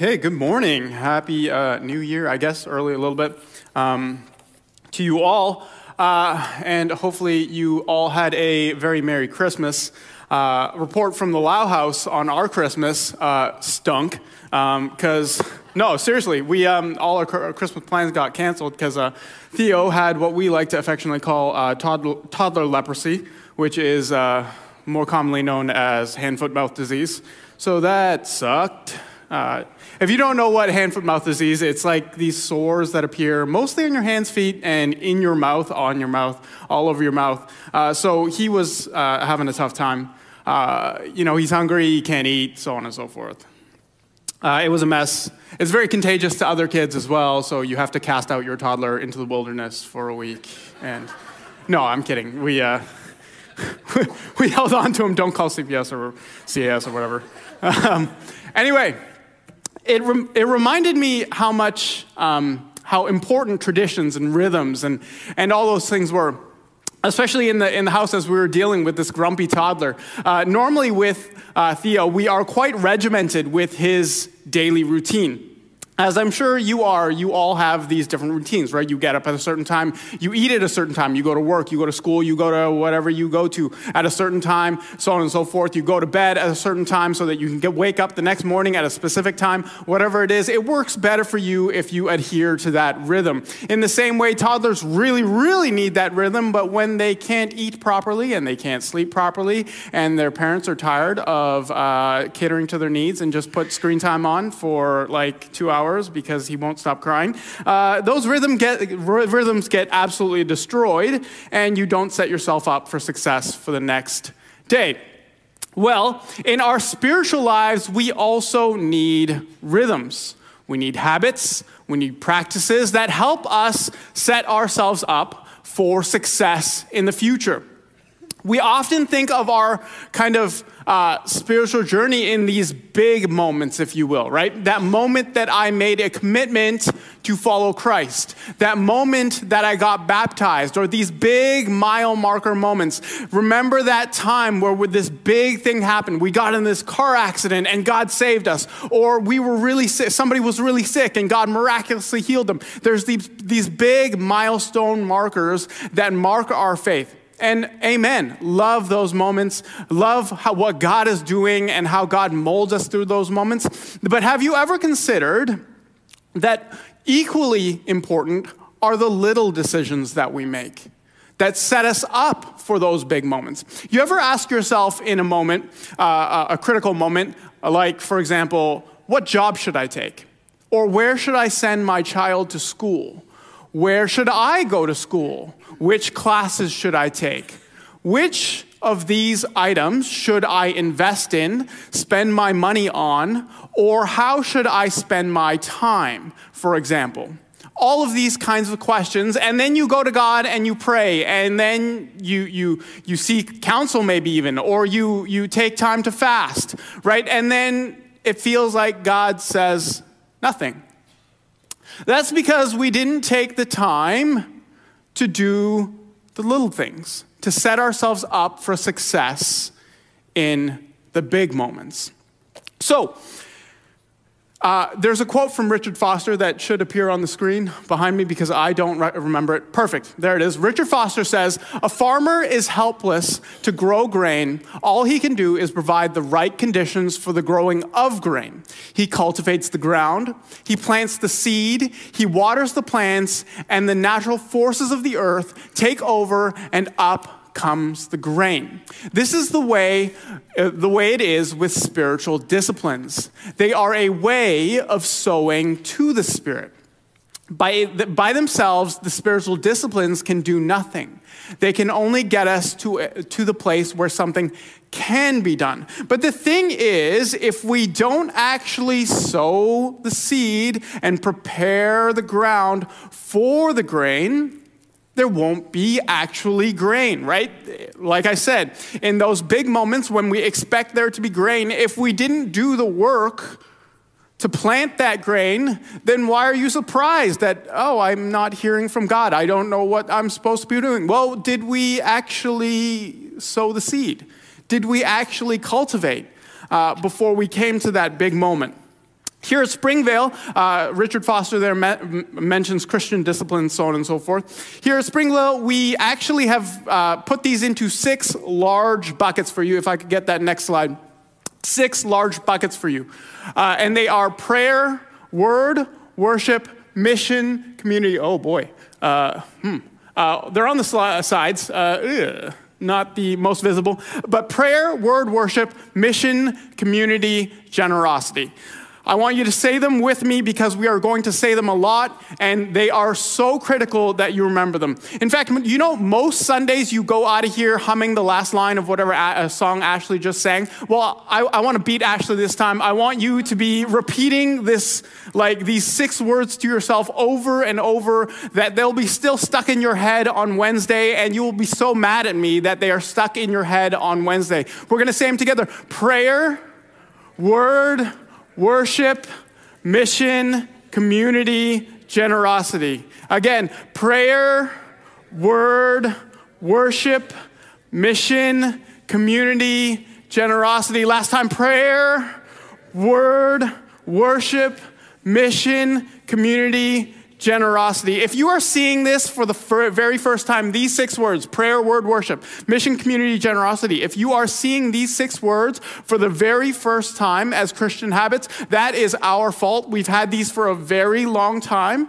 Okay, good morning. Happy uh, New Year, I guess, early a little bit, um, to you all. Uh, and hopefully, you all had a very Merry Christmas. Uh, report from the Lau House on our Christmas uh, stunk. Because, um, no, seriously, we, um, all our, our, Christmas plans got canceled because uh, Theo had what we like to affectionately call uh, toddler, toddler leprosy, which is more commonly known as hand foot mouth disease. So that sucked. Uh, if you don't know what hand foot mouth disease, it's like these sores that appear mostly on your hands, feet, and in your mouth, on your mouth, all over your mouth. Uh, so he was uh, having a tough time. Uh, you know, he's hungry, he can't eat, so on and so forth. Uh, it was a mess. It's very contagious to other kids as well, so you have to cast out your toddler into the wilderness for a week. And no, I'm kidding. We, uh, we held on to him. Don't call CPS or CAS or whatever. Um, anyway, it, it reminded me how much, um, how important traditions and rhythms and, and all those things were especially in the, in the house as we were dealing with this grumpy toddler. Uh, normally, with uh, Theo, we are quite regimented with his daily routine. As I'm sure you are, you all have these different routines, right? You get up at a certain time, you eat at a certain time, you go to work, you go to school, you go to whatever you go to at a certain time, so on and so forth. You go to bed at a certain time so that you can get, wake up the next morning at a specific time, whatever it is. It works better for you if you adhere to that rhythm. In the same way, toddlers really, really need that rhythm, but when they can't eat properly and they can't sleep properly, and their parents are tired of uh, catering to their needs and just put screen time on for like two hours hours because he won't stop crying. Uh, those rhythm get, rhythms get absolutely destroyed, and you don't set yourself up for success for the next day. Well, in our spiritual lives, we also need rhythms. We need habits, we need practices that help us set ourselves up for success in the future. We often think of our kind of uh, spiritual journey in these big moments, if you will, right? That moment that I made a commitment to follow Christ, that moment that I got baptized, or these big mile marker moments. Remember that time where this big thing happened? We got in this car accident and God saved us, or we were really sick, somebody was really sick and God miraculously healed them. There's these, these big milestone markers that mark our faith. And amen. Love those moments. Love how, what God is doing and how God molds us through those moments. But have you ever considered that equally important are the little decisions that we make that set us up for those big moments? You ever ask yourself in a moment, uh, a critical moment, like, for example, what job should I take? Or where should I send my child to school? Where should I go to school? Which classes should I take? Which of these items should I invest in, spend my money on, or how should I spend my time, for example? All of these kinds of questions, and then you go to God and you pray, and then you, you, you seek counsel, maybe even, or you, you take time to fast, right? And then it feels like God says nothing. That's because we didn't take the time to do the little things, to set ourselves up for success in the big moments. So, uh, there's a quote from Richard Foster that should appear on the screen behind me because I don't re- remember it. Perfect. There it is. Richard Foster says A farmer is helpless to grow grain. All he can do is provide the right conditions for the growing of grain. He cultivates the ground, he plants the seed, he waters the plants, and the natural forces of the earth take over and up comes the grain. This is the way, uh, the way it is with spiritual disciplines. They are a way of sowing to the Spirit. By, by themselves, the spiritual disciplines can do nothing. They can only get us to, uh, to the place where something can be done. But the thing is, if we don't actually sow the seed and prepare the ground for the grain, there won't be actually grain, right? Like I said, in those big moments when we expect there to be grain, if we didn't do the work to plant that grain, then why are you surprised that, oh, I'm not hearing from God? I don't know what I'm supposed to be doing. Well, did we actually sow the seed? Did we actually cultivate uh, before we came to that big moment? Here at Springvale, uh, Richard Foster there me- mentions Christian discipline, so on and so forth. Here at Springvale, we actually have uh, put these into six large buckets for you. If I could get that next slide. Six large buckets for you. Uh, and they are prayer, word, worship, mission, community. Oh boy. Uh, hmm. Uh, they're on the sides. Uh, not the most visible, but prayer, word, worship, mission, community, generosity. I want you to say them with me because we are going to say them a lot, and they are so critical that you remember them. In fact, you know, most Sundays you go out of here humming the last line of whatever a- song Ashley just sang. Well, I, I want to beat Ashley this time. I want you to be repeating this, like these six words to yourself over and over, that they'll be still stuck in your head on Wednesday, and you will be so mad at me that they are stuck in your head on Wednesday. We're going to say them together prayer, word, worship, mission, community, generosity. Again, prayer, word, worship, mission, community, generosity. Last time, prayer, word, worship, mission, community, generosity. If you are seeing this for the very first time, these six words prayer, word, worship, mission, community, generosity if you are seeing these six words for the very first time as Christian habits, that is our fault. We've had these for a very long time.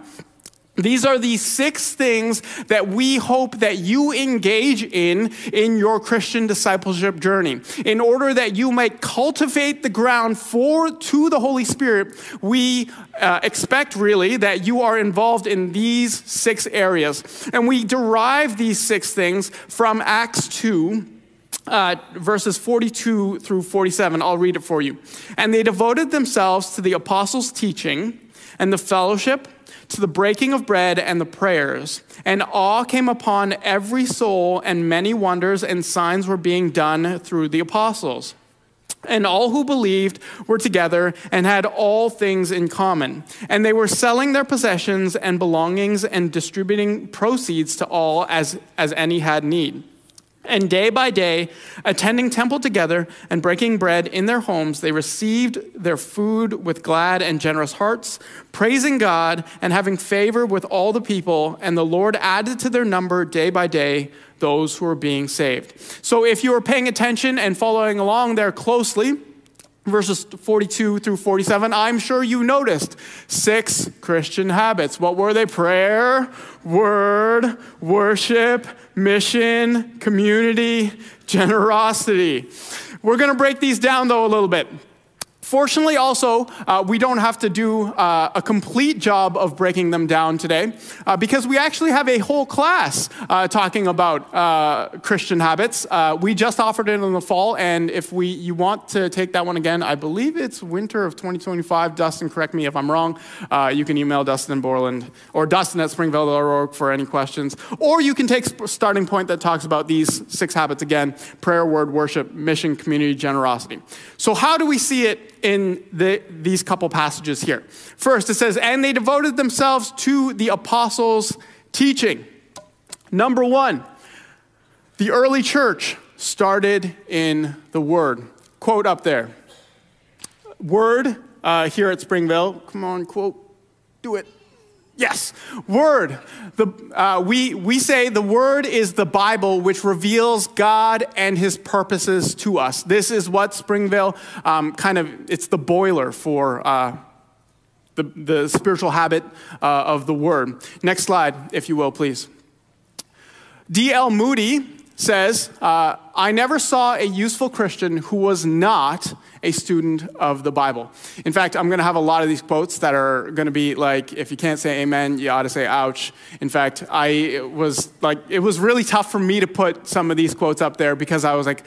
These are the six things that we hope that you engage in in your Christian discipleship journey. In order that you might cultivate the ground for to the Holy Spirit, we uh, expect really that you are involved in these six areas. And we derive these six things from Acts 2. Uh, verses 42 through 47. I'll read it for you. And they devoted themselves to the apostles' teaching and the fellowship to the breaking of bread and the prayers. And awe came upon every soul, and many wonders and signs were being done through the apostles. And all who believed were together and had all things in common. And they were selling their possessions and belongings and distributing proceeds to all as, as any had need. And day by day, attending temple together and breaking bread in their homes, they received their food with glad and generous hearts, praising God and having favor with all the people. And the Lord added to their number day by day those who were being saved. So if you are paying attention and following along there closely, verses 42 through 47, I'm sure you noticed six Christian habits. What were they? Prayer, word, worship, mission, community, generosity. We're going to break these down though a little bit. Fortunately, also, uh, we don't have to do uh, a complete job of breaking them down today uh, because we actually have a whole class uh, talking about uh, Christian habits. Uh, we just offered it in the fall, and if we, you want to take that one again, I believe it's winter of 2025. Dustin, correct me if I'm wrong. you can email Dustin Borland or Dustin at springvale.org for any questions. Or you can take starting point that talks about these six habits again prayer, word, worship, mission, community, generosity. So, how do we see it in the, these couple passages here. First, it says, and they devoted themselves to the apostles' teaching. Number one, the early church started in the Word. Quote up there. Word uh, here at Springvale. Come on, quote. Do it. Yes, word. The, uh, we, we say the word is the Bible, which reveals God and his purposes to us. This is what Springvale um, kind of, it's the boiler for uh, the, the spiritual habit uh, of the word. Next slide, if you will, please. D.L. Moody says, uh, I never saw a useful Christian who was not a student of the Bible. In fact, I'm going to have a lot of these quotes that are going to be like, if you can't say amen, you ought to say ouch. In fact, I was like, it was really tough for me to put some of these quotes up there because I was like,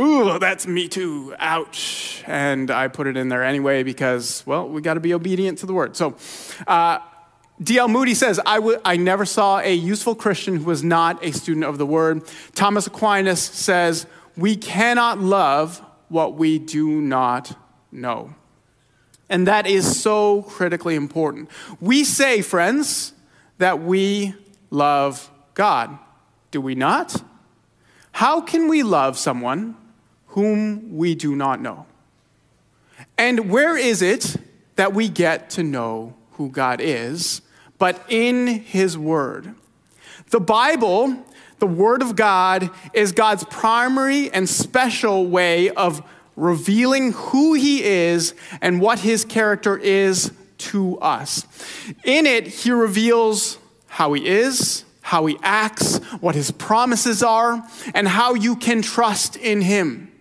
ooh, that's me too, ouch. And I put it in there anyway because, well, we got to be obedient to the word. So, uh, D.L. Moody says, I, w- I never saw a useful Christian who was not a student of the word. Thomas Aquinas says, We cannot love what we do not know. And that is so critically important. We say, friends, that we love God. Do we not? How can we love someone whom we do not know? And where is it that we get to know who God is, but in His Word. The Bible, the Word of God, is God's primary and special way of revealing who He is and what His character is to us. In it, He reveals how He is, how He acts, what His promises are, and how you can trust in Him.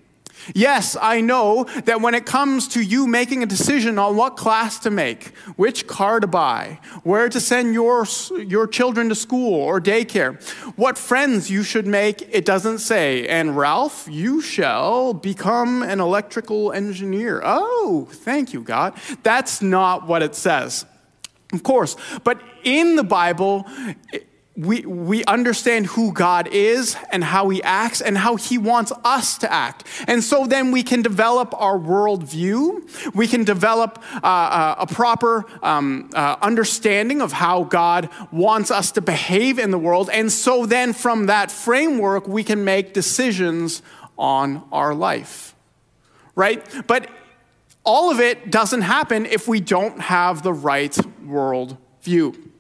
Yes, I know that when it comes to you making a decision on what class to make, which car to buy, where to send your, your children to school or daycare, what friends you should make, it doesn't say. And Ralph, you shall become an electrical engineer. Oh, thank you, God. That's not what it says. Of course, but in the Bible, we, we understand who God is and how he acts and how he wants us to act. And so then we can develop our worldview. We can develop uh, uh, a proper um, uh, understanding of how God wants us to behave in the world. And so then from that framework, we can make decisions on our life. Right? But all of it doesn't happen if we don't have the right worldview.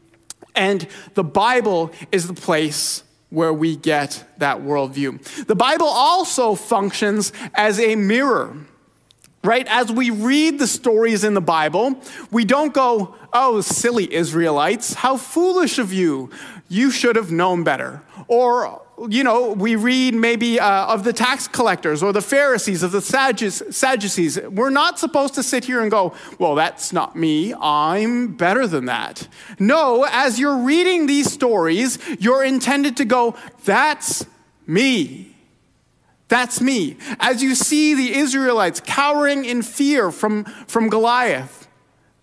And the Bible is the place where we get that worldview. The Bible also functions as a mirror, right? As we read the stories in the Bible, we don't go, oh, silly Israelites, how foolish of you. You should have known better. Or, you know, we read maybe uh, of the tax collectors or the Pharisees, of the Sadducees. We're not supposed to sit here and go, well, that's not me. I'm better than that. No, as you're reading these stories, you're intended to go, that's me. That's me. As you see the Israelites cowering in fear from, from Goliath,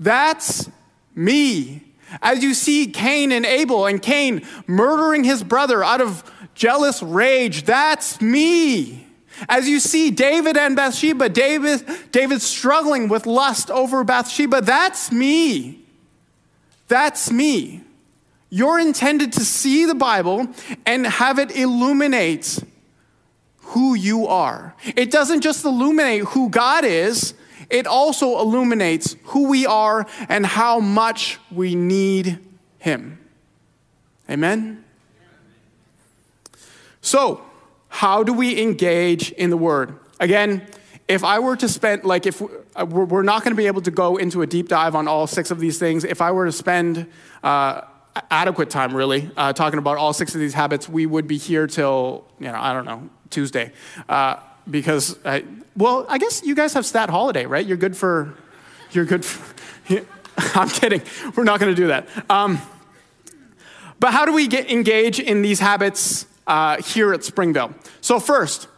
that's me. As you see Cain and Abel, and Cain murdering his brother out of jealous rage, that's me. As you see David and Bathsheba, David, David struggling with lust over Bathsheba, that's me. That's me. You're intended to see the Bible and have it illuminate who you are. It doesn't just illuminate who God is, it also illuminates who we are and how much we need Him. Amen? So, how do we engage in the Word? Again, if I were to spend, like, if uh, we're not going to be able to go into a deep dive on all six of these things, if I were to spend uh, adequate time, really, uh, talking about all six of these habits, we would be here till, you know, I don't know, Tuesday. Uh, because, I, well, I guess you guys have stat holiday, right? You're good for, you're good for, I'm kidding. We're not going to do that. Um, but how do we get engage in these habits uh, here at Springvale? So first,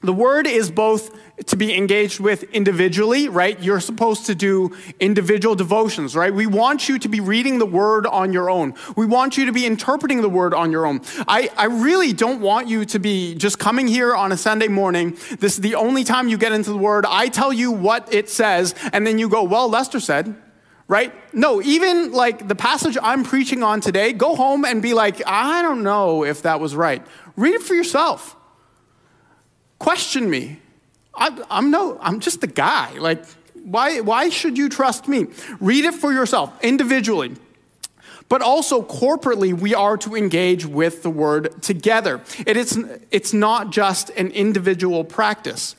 the word is both to be engaged with individually, right? You're supposed to do individual devotions, right? We want you to be reading the word on your own. We want you to be interpreting the word on your own. I, I really don't want you to be just coming here on a Sunday morning. This is the only time you get into the word. I tell you what it says, and then you go, well, Lester said, right? No, even like the passage I'm preaching on today, go home and be like, I don't know if that was right. Read it for yourself. Question me. I, I'm no, I'm just a guy. Like, why, why should you trust me? Read it for yourself individually. But also corporately, we are to engage with the word together. It is, it's not just an individual practice,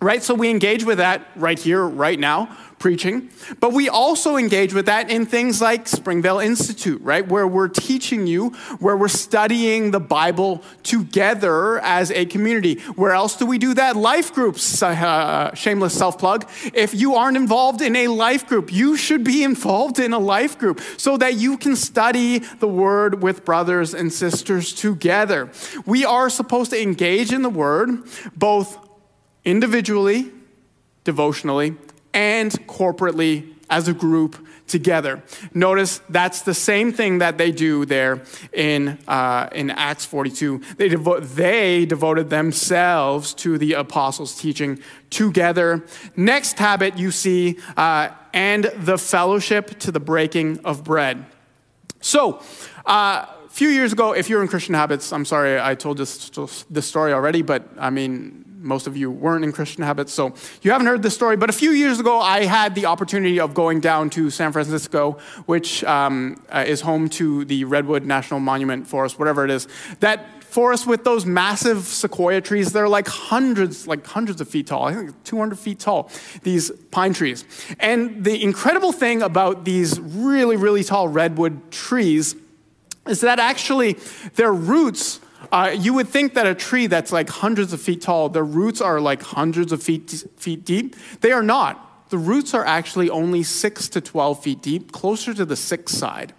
right? So we engage with that right here, right now, preaching, but we also engage with that in things like Springvale Institute, right? Where we're teaching you, where we're studying the Bible together as a community. Where else do we do that? Life groups, uh, shameless self plug. If you aren't involved in a life group, you should be involved in a life group so that you can study the Word with brothers and sisters together. We are supposed to engage in the Word both individually, devotionally, and corporately as a group together. Notice that's the same thing that they do there in, uh, in Acts 42. They, devo- they devoted themselves to the apostles' teaching together. Next habit you see, uh, and the fellowship to the breaking of bread. So, uh, a few years ago, if you're in Christian Habits, I'm sorry I told this, this story already, but I mean, most of you weren't in Christian habits, so you haven't heard this story. But a few years ago, I had the opportunity of going down to San Francisco, which um, uh, is home to the Redwood National Monument Forest, whatever it is. That forest with those massive sequoia trees. They're like hundreds, like hundreds of feet tall. I think 200 feet tall, these pine trees. And the incredible thing about these really, really tall redwood trees is that actually their roots uh, you would think that a tree that's like hundreds of feet tall, the roots are like hundreds of feet, feet deep. They are not. The roots are actually only six to 12 feet deep, closer to the six side.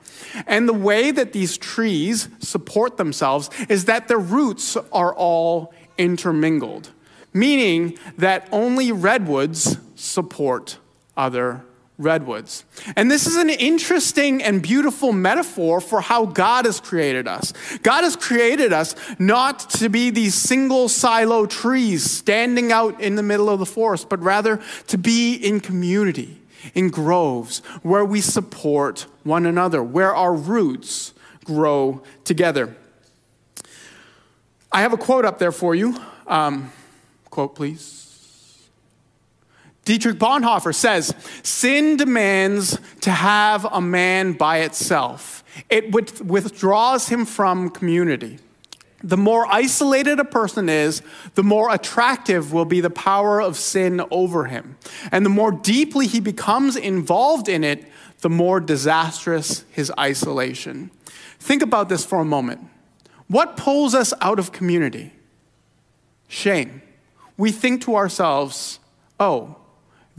And the way that these trees support themselves is that their roots are all intermingled, meaning that only redwoods support other redwoods. And this is an interesting and beautiful metaphor for how God has created us. God has created us not to be these single silo trees standing out in the middle of the forest, but rather to be in community, in groves, where we support one another, where our roots grow together. I have a quote up there for you. Um, quote, please. Dietrich Bonhoeffer says, Sin demands to have a man by itself. It withdraws him from community. The more isolated a person is, the more attractive will be the power of sin over him. And the more deeply he becomes involved in it, the more disastrous his isolation. Think about this for a moment. What pulls us out of community? Shame. We think to ourselves, oh,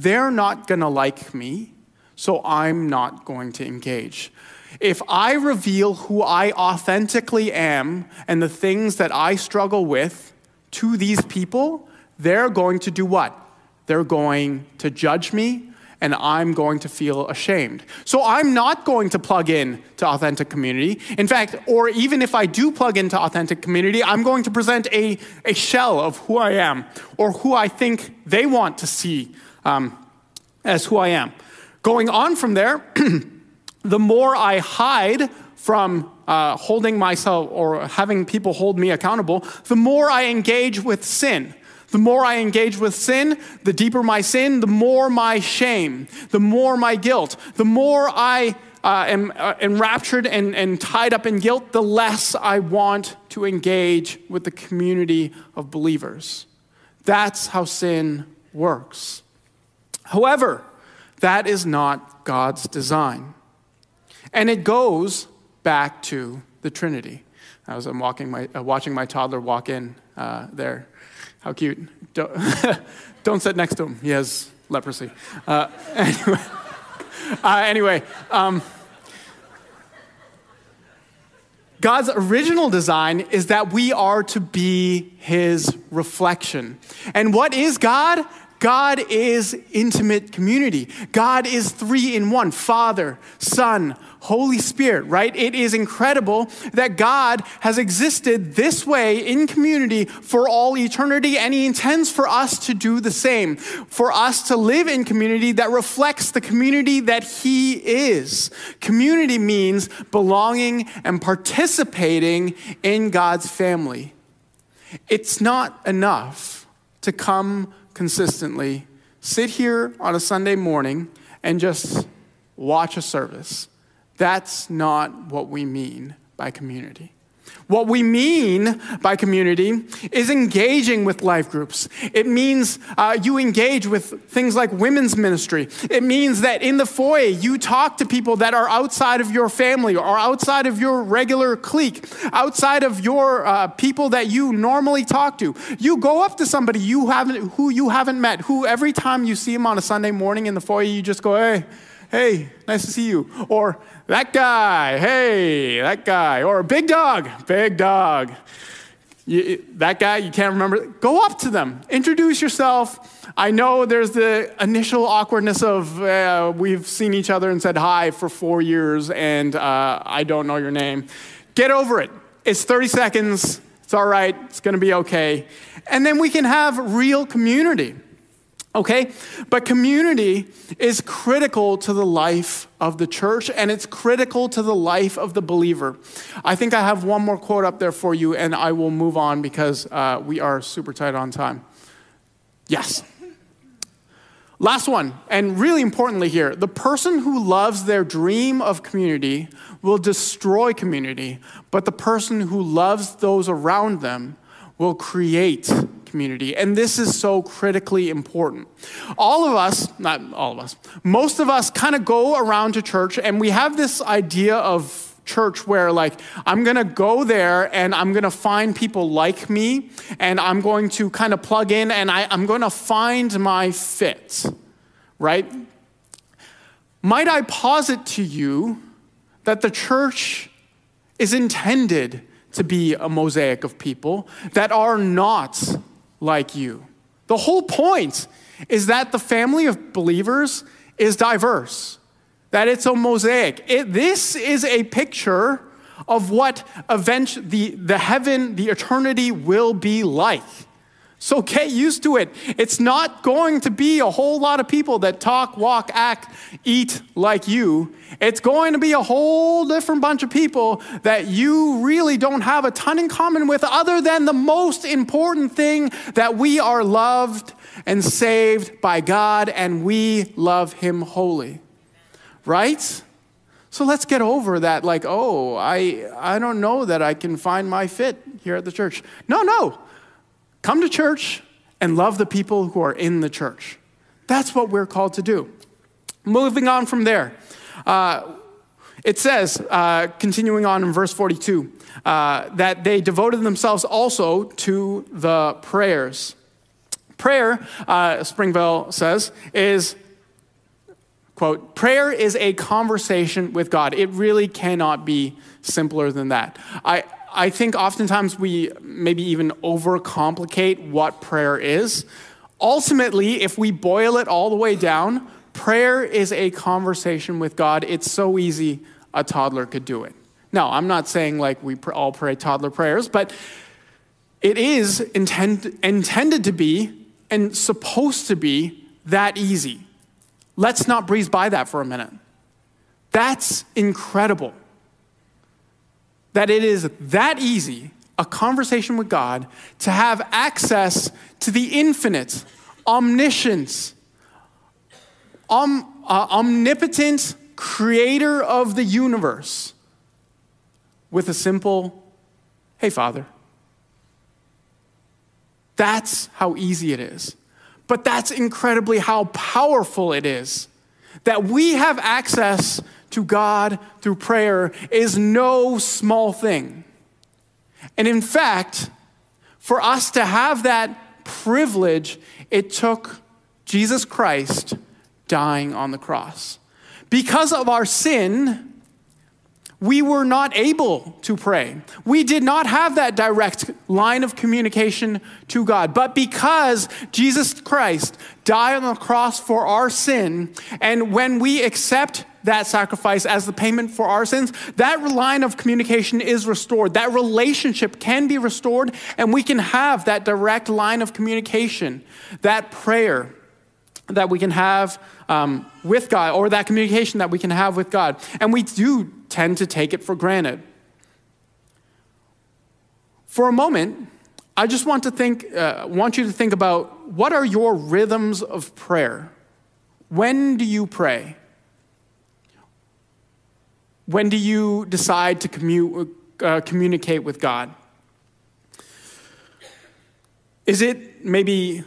they're not going to like me, so I'm not going to engage. If I reveal who I authentically am and the things that I struggle with to these people, they're going to do what? They're going to judge me and I'm going to feel ashamed. So I'm not going to plug in to authentic community. In fact, or even if I do plug into authentic community, I'm going to present a, a shell of who I am or who I think they want to see um, as who I am. Going on from there, the more I hide from uh, holding myself or having people hold me accountable, the more I engage with sin. The more I engage with sin, the deeper my sin, the more my shame, the more my guilt, the more I uh, am uh, enraptured and, and tied up in guilt, the less I want to engage with the community of believers. That's how sin works. However, that is not God's design. And it goes back to the Trinity. I was I'm walking my, uh, watching my toddler walk in uh, there. How cute. Don't, don't, sit next to him. He has leprosy. Uh, anyway, uh, anyway um, God's original design is that we are to be his reflection. And what is God? God is intimate community. God is three in one Father, Son, Holy Spirit, right? It is incredible that God has existed this way in community for all eternity, and He intends for us to do the same, for us to live in community that reflects the community that He is. Community means belonging and participating in God's family. It's not enough to come consistently, sit here on a Sunday morning and just watch a service. That's not what we mean by community. What we mean by community is engaging with life groups. It means uh, you engage with things like women's ministry. It means that in the foyer, you talk to people that are outside of your family or outside of your regular clique, outside of your uh, people that you normally talk to. You go up to somebody you haven't, who you haven't met, who every time you see them on a Sunday morning in the foyer, you just go, hey, hey, nice to see you. Or that guy, hey, that guy. Or big dog, big dog. You, that guy, you can't remember. Go up to them, introduce yourself. I know there's the initial awkwardness of uh, we've seen each other and said hi for four years and uh, I don't know your name. Get over it. It's 30 seconds. It's all right. It's going to be okay. And then we can have real community. Okay? But community is critical to the life of the church and it's critical to the life of the believer. I think I have one more quote up there for you and I will move on because uh, we are super tight on time. Yes. Last one, and really importantly here the person who loves their dream of community will destroy community, but the person who loves those around them will create community. And this is so critically important. All of us, not all of us, most of us kind of go around to church and we have this idea of church where like i'm going to go there and i'm going to find people like me and i'm going to kind of plug in and I, i'm going to find my fit right might i posit to you that the church is intended to be a mosaic of people that are not like you the whole point is that the family of believers is diverse that it's a mosaic. It, this is a picture of what event, the, the heaven, the eternity will be like. So get used to it. It's not going to be a whole lot of people that talk, walk, act, eat like you. It's going to be a whole different bunch of people that you really don't have a ton in common with, other than the most important thing that we are loved and saved by God and we love Him wholly right? So let's get over that, like, oh, I, I don't know that I can find my fit here at the church. No, no. Come to church and love the people who are in the church. That's what we're called to do. Moving on from there, uh, it says, uh, continuing on in verse 42, uh, that they devoted themselves also to the prayers. Prayer, uh, Springvale says, is Quote, prayer is a conversation with God. It really cannot be simpler than that. I, I think oftentimes we maybe even overcomplicate what prayer is. Ultimately, if we boil it all the way down, prayer is a conversation with God. It's so easy a toddler could do it. Now, I'm not saying like we all pray toddler prayers, but it is intend, intended to be and supposed to be that easy. Let's not breeze by that for a minute. That's incredible. That it is that easy, a conversation with God, to have access to the infinite, omniscience, om, uh, omnipotent creator of the universe with a simple, hey, Father. That's how easy it is. But that's incredibly how powerful it is. That we have access to God through prayer is no small thing. And in fact, for us to have that privilege, it took Jesus Christ dying on the cross. Because of our sin, we were not able to pray. We did not have that direct line of communication to God. But because Jesus Christ died on the cross for our sin, and when we accept that sacrifice as the payment for our sins, that line of communication is restored. That relationship can be restored, and we can have that direct line of communication, that prayer that we can have um, with God, or that communication that we can have with God. And we do tend to take it for granted. For a moment, I just want to think, uh, want you to think about what are your rhythms of prayer? When do you pray? When do you decide to commu- uh, communicate with God? Is it maybe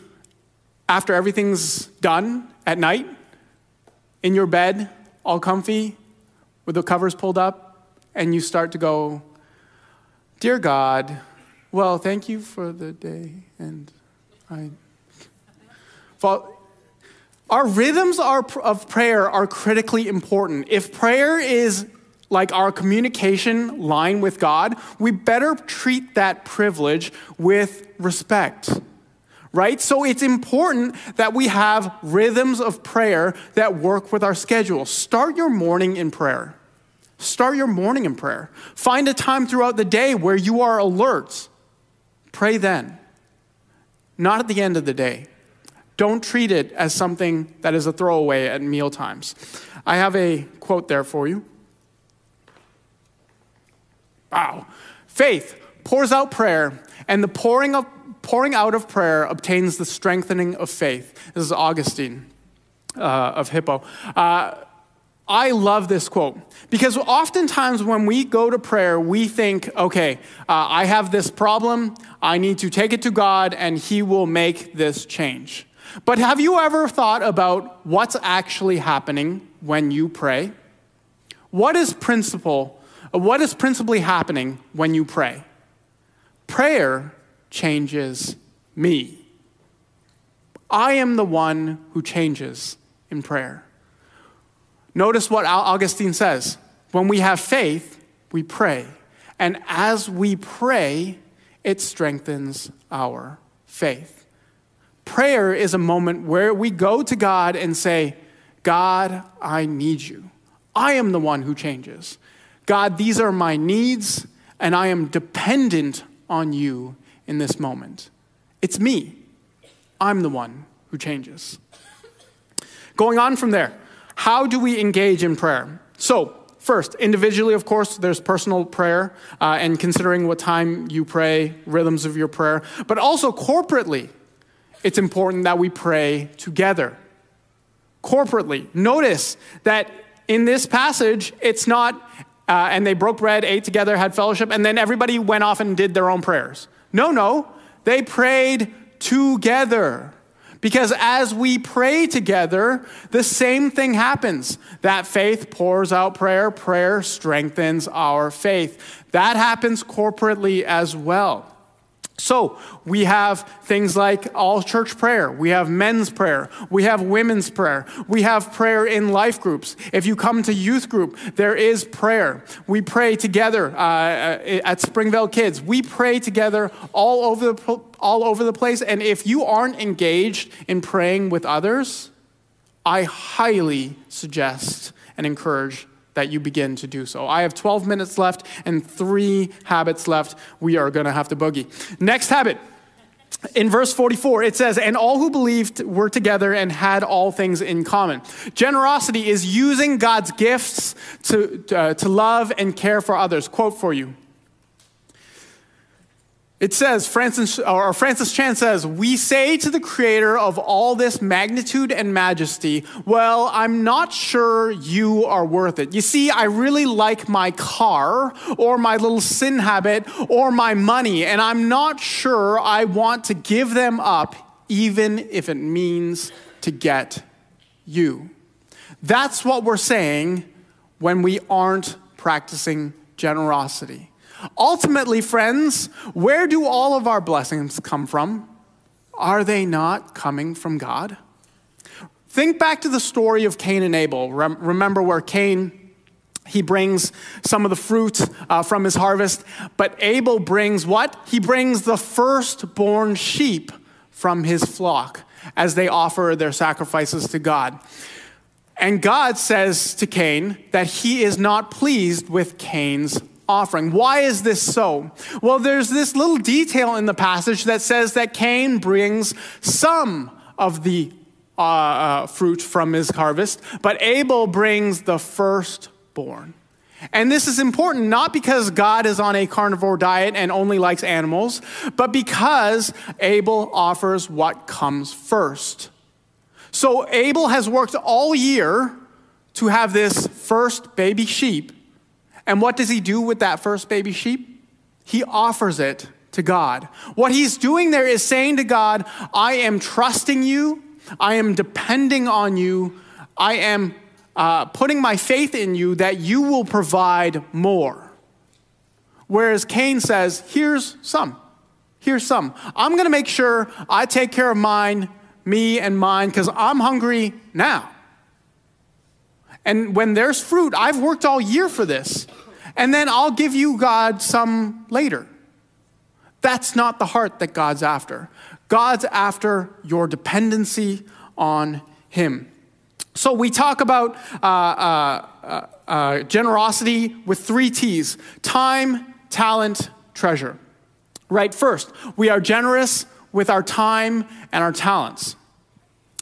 after everything's done at night, in your bed, all comfy, with the covers pulled up, and you start to go, Dear God, well, thank you for the day, and I. Our rhythms of prayer are critically important. If prayer is like our communication line with God, we better treat that privilege with respect right? So it's important that we have rhythms of prayer that work with our schedule. Start your morning in prayer. Start your morning in prayer. Find a time throughout the day where you are alert. Pray then, not at the end of the day. Don't treat it as something that is a throwaway at meal times. I have a quote there for you. Wow. Faith pours out prayer, and the pouring of pouring out of prayer obtains the strengthening of faith. This is Augustine uh, of Hippo. Uh, I love this quote because oftentimes when we go to prayer, we think, okay, uh, I have this problem. I need to take it to God and He will make this change. But have you ever thought about what's actually happening when you pray? What is principle? What is principally happening when you pray? Prayer changes me. I am the one who changes in prayer. Notice what Augustine says when we have faith, we pray. And as we pray, it strengthens our faith. Prayer is a moment where we go to God and say, God, I need you. I am the one who changes. God, these are my needs, and I am dependent on you in this moment. It's me. I'm the one who changes. Going on from there, how do we engage in prayer? So, first, individually, of course, there's personal prayer uh, and considering what time you pray, rhythms of your prayer, but also corporately, it's important that we pray together. Corporately. Notice that in this passage, it's not, uh, and they broke bread, ate together, had fellowship, and then everybody went off and did their own prayers. No, no, they prayed together. Because as we pray together, the same thing happens. That faith pours out prayer, prayer strengthens our faith. That happens corporately as well. So we have things like all church prayer. We have men's prayer. We have women's prayer. We have prayer in life groups. If you come to youth group, there is prayer. We pray together uh, uh at Springvale Kids. We pray together all over the all over the place. And if you aren't engaged in praying with others, I highly suggest and encourage that you begin to do so. I have 12 minutes left and three habits left. We are going to have to boogie. Next habit. In verse 44, it says, And all who believed were together and had all things in common. Generosity is using God's gifts to, uh, to love and care for others. Quote for you it says, Francis, or Francis Chan says, We say to the creator of all this magnitude and majesty, Well, I'm not sure you are worth it. You see, I really like my car, or my little sin habit, or my money, and I'm not sure I want to give them up, even if it means to get you. That's what we're saying when we aren't practicing generosity. Ultimately, friends, where do all of our blessings come from? Are they not coming from God? Think back to the story of Cain and Abel. Remember where Cain he brings some of the fruit uh, from his harvest, but Abel brings what? He brings the firstborn sheep from his flock as they offer their sacrifices to God. And God says to Cain that he is not pleased with Cain's offering. Why is this so? Well, there's this little detail in the passage that says that Cain brings some of the uh, uh, fruit from his harvest, but Abel brings the firstborn. And this is important not because God is on a carnivore diet and only likes animals, but because Abel offers what comes first. So Abel has worked all year to have this first baby sheep and what does he do with that first baby sheep? He offers it to God. What he's doing there is saying to God, I am trusting you, I am depending on you, I am uh, putting my faith in you that you will provide more. Whereas Cain says, Here's some. Here's some. I'm going to make sure I take care of mine, me and mine, because I'm hungry now. And when there's fruit, I've worked all year for this. And then I'll give you, God, some later. That's not the heart that God's after. God's after your dependency on Him. So we talk about uh, uh, uh, uh generosity with three T's time, talent, treasure. Right? First, we are generous with our time and our talents,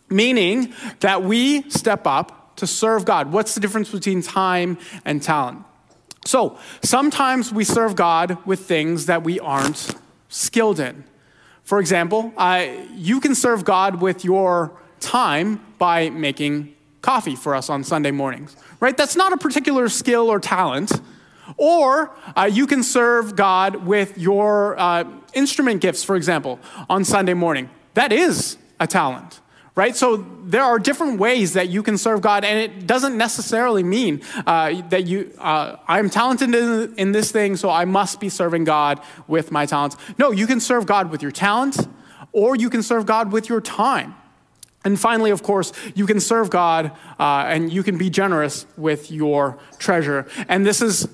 meaning that we step up to serve God. What's the difference between time and talent? So, sometimes we serve God with things that we aren't skilled in. For example, uh, you can serve God with your time by making coffee for us on Sunday mornings, right? That's not a particular skill or talent. Or uh, you can serve God with your uh, instrument gifts, for example, on Sunday morning. That is a talent, right? So there are different ways that you can serve God, and it doesn't necessarily mean uh, that you, uh, I'm talented in, in this thing, so I must be serving God with my talents. No, you can serve God with your talent, or you can serve God with your time. And finally, of course, you can serve God uh, and you can be generous with your treasure. And this is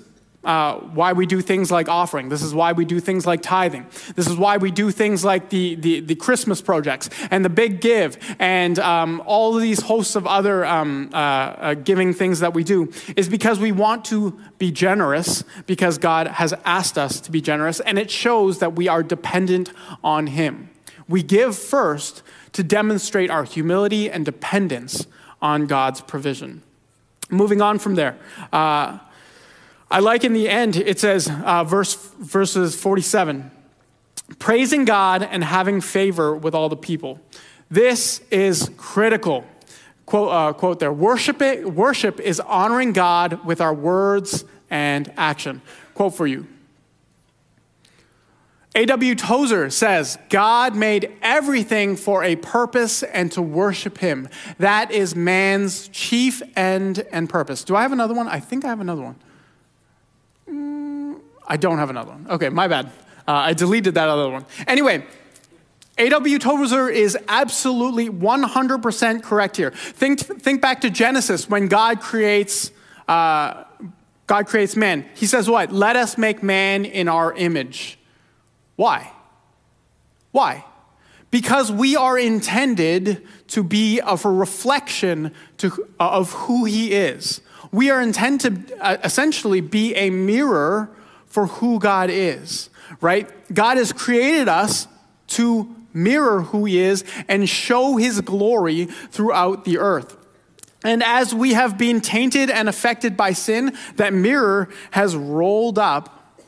uh, why we do things like offering. This is why we do things like tithing. This is why we do things like the, the, the Christmas projects and the big give and um, all of these hosts of other um, uh, uh, giving things that we do is because we want to be generous because God has asked us to be generous and it shows that we are dependent on Him. We give first to demonstrate our humility and dependence on God's provision. Moving on from there. Uh, I like in the end, it says, uh, verse, verses 47 praising God and having favor with all the people. This is critical. Quote, uh, quote there worship, it, worship is honoring God with our words and action. Quote for you. A.W. Tozer says, God made everything for a purpose and to worship Him. That is man's chief end and purpose. Do I have another one? I think I have another one. I don't have another one. Okay, my bad. Uh, I deleted that other one. Anyway, A.W. Tozer is absolutely 100% correct here. Think, think back to Genesis when God creates, uh, God creates man. He says what? Let us make man in our image. Why? Why? Because we are intended to be of a reflection to, of who he is. We are intended to uh, essentially be a mirror for who God is, right? God has created us to mirror who He is and show His glory throughout the earth. And as we have been tainted and affected by sin, that mirror has rolled up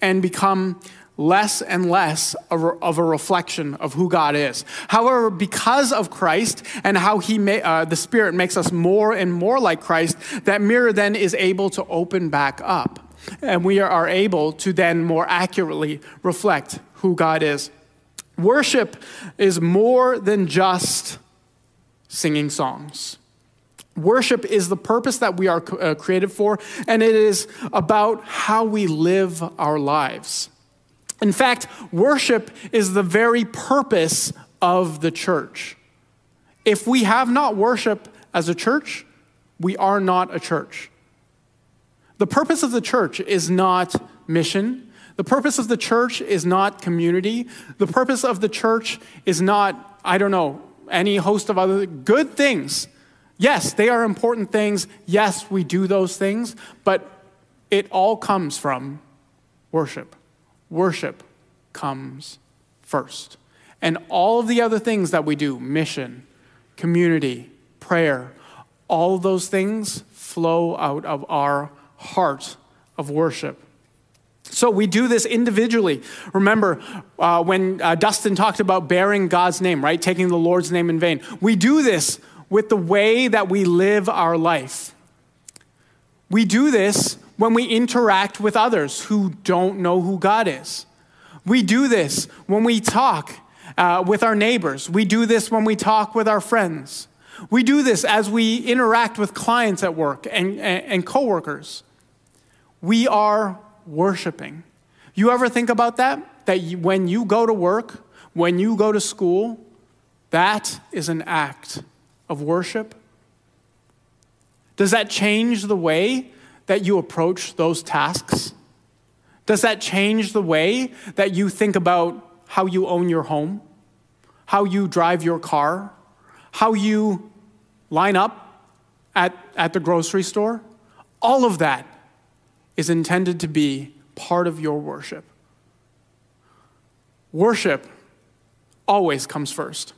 and become less and less of a reflection of who God is. However, because of Christ and how he uh, the Spirit makes us more and more like Christ, that mirror then is able to open back up and we are able to then more accurately reflect who God is. Worship is more than just singing songs. Worship is the purpose that we are uh, created for, and it is about how we live our lives. In fact, worship is the very purpose of the church. If we have not worship as a church, we are not a church. The purpose of the church is not mission. The purpose of the church is not community. The purpose of the church is not, I don't know, any host of other good things. Yes, they are important things. Yes, we do those things, but it all comes from worship. Worship comes first. And all of the other things that we do mission, community, prayer all those things flow out of our heart of worship. So we do this individually. Remember uh, when uh, Dustin talked about bearing God's name, right? Taking the Lord's name in vain. We do this with the way that we live our life. We do this when we interact with others who don't know who God is. We do this when we talk uh, with our neighbors. We do this when we talk with our friends. We do this as we interact with clients at work and, and, and coworkers we are worshiping. You ever think about that? That when you go to work, when you go to school, that is an act of worship? Does that change the way that you approach those tasks? Does that change the way that you think about how you own your home, how you drive your car, how you line up at, at the grocery store? All of that is intended to be part of your worship. Worship always comes first.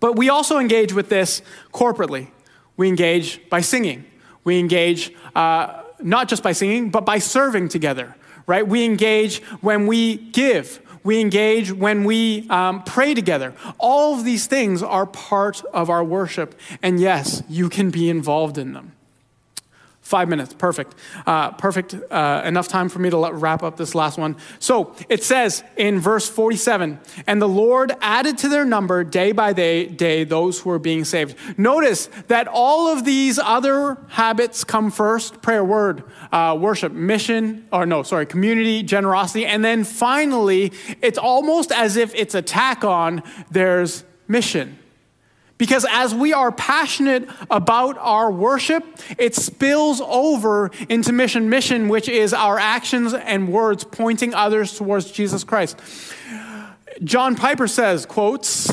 But we also engage with this corporately. We engage by singing. We engage uh, not just by singing, but by serving together, right? We engage when we give. We engage when we um, pray together. All of these things are part of our worship. And yes, you can be involved in them. Five minutes, perfect. Uh, perfect. Uh, enough time for me to let, wrap up this last one. So it says in verse 47 And the Lord added to their number day by day, day those who are being saved. Notice that all of these other habits come first prayer, word, uh, worship, mission, or no, sorry, community, generosity. And then finally, it's almost as if it's a tack on, there's mission. Because as we are passionate about our worship, it spills over into mission. Mission, which is our actions and words pointing others towards Jesus Christ. John Piper says, quotes,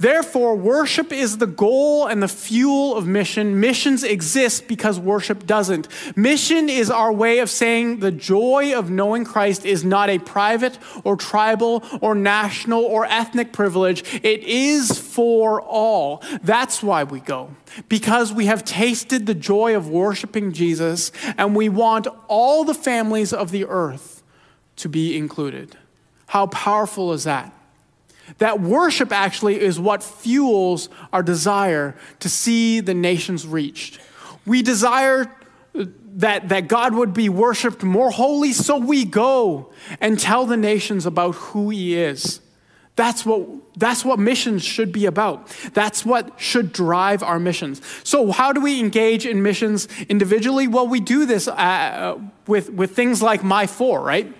Therefore, worship is the goal and the fuel of mission. Missions exist because worship doesn't. Mission is our way of saying the joy of knowing Christ is not a private or tribal or national or ethnic privilege. It is for all. That's why we go. Because we have tasted the joy of worshiping Jesus and we want all the families of the earth to be included. How powerful is that? That worship actually is what fuels our desire to see the nations reached. We desire that, that God would be worshiped more holy, so we go and tell the nations about who He is. That's what, that's what missions should be about. That's what should drive our missions. So, how do we engage in missions individually? Well, we do this uh, with, with things like My Four, right?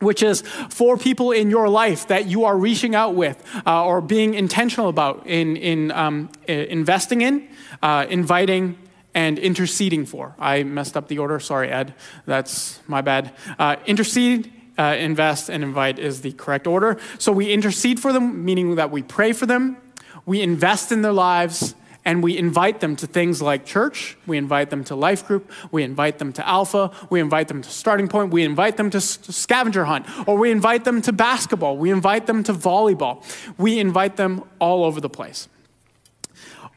Which is for people in your life that you are reaching out with uh, or being intentional about in, in um, investing in, uh, inviting, and interceding for. I messed up the order. Sorry, Ed. That's my bad. Uh, intercede, uh, invest, and invite is the correct order. So we intercede for them, meaning that we pray for them, we invest in their lives, and we invite them to things like church, we invite them to life group, we invite them to alpha, we invite them to starting point, we invite them to scavenger hunt, or we invite them to basketball, we invite them to volleyball. We invite them all over the place.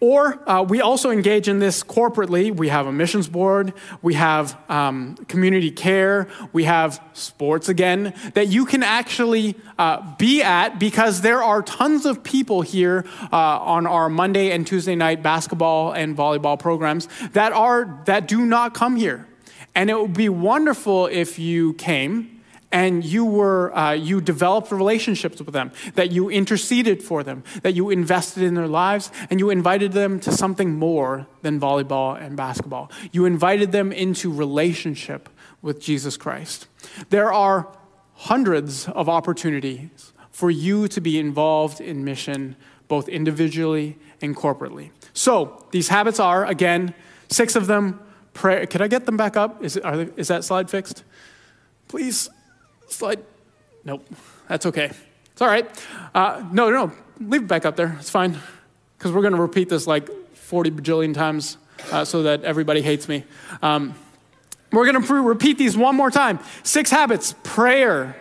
Or uh, we also engage in this corporately. We have a missions board, we have um, community care, we have sports again that you can actually uh, be at because there are tons of people here uh, on our Monday and Tuesday night basketball and volleyball programs that are that do not come here. And it would be wonderful if you came and you were uh, you developed relationships with them that you interceded for them that you invested in their lives and you invited them to something more than volleyball and basketball. You invited them into relationship with jesus christ. There are hundreds of opportunities for you to be involved in mission both individually and corporately. So these habits are again six of them. Pray could i get them back up? Is, they, is that slide fixed? Please Slide. Nope. That's okay. It's all right. Uh, no, no. Leave it back up there. It's fine. Because we're going to repeat this like 40 bajillion times uh, so that everybody hates me. Um, we're going to repeat these one more time. Six habits prayer,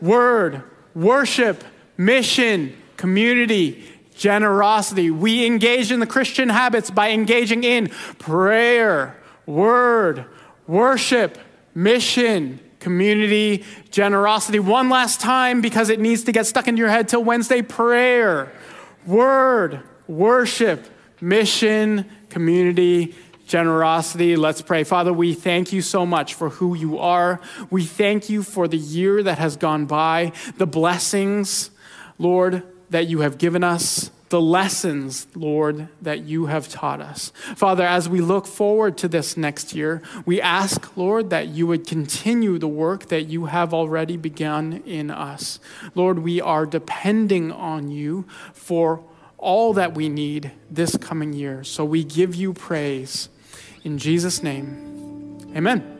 word, worship, mission, community, generosity. We engage in the Christian habits by engaging in prayer, word, worship, mission, community, generosity. One last time because it needs to get stuck into your head till Wednesday prayer, word, worship, mission, community, generosity. Let's pray. Father, we thank you so much for who you are. We thank you for the year that has gone by, the blessings, Lord, that you have given us the lessons, Lord, that you have taught us. Father, as we look forward to this next year, we ask, Lord, that you would continue the work that you have already begun in us. Lord, we are depending on you for all that we need this coming year. So we give you praise. In Jesus' name, amen.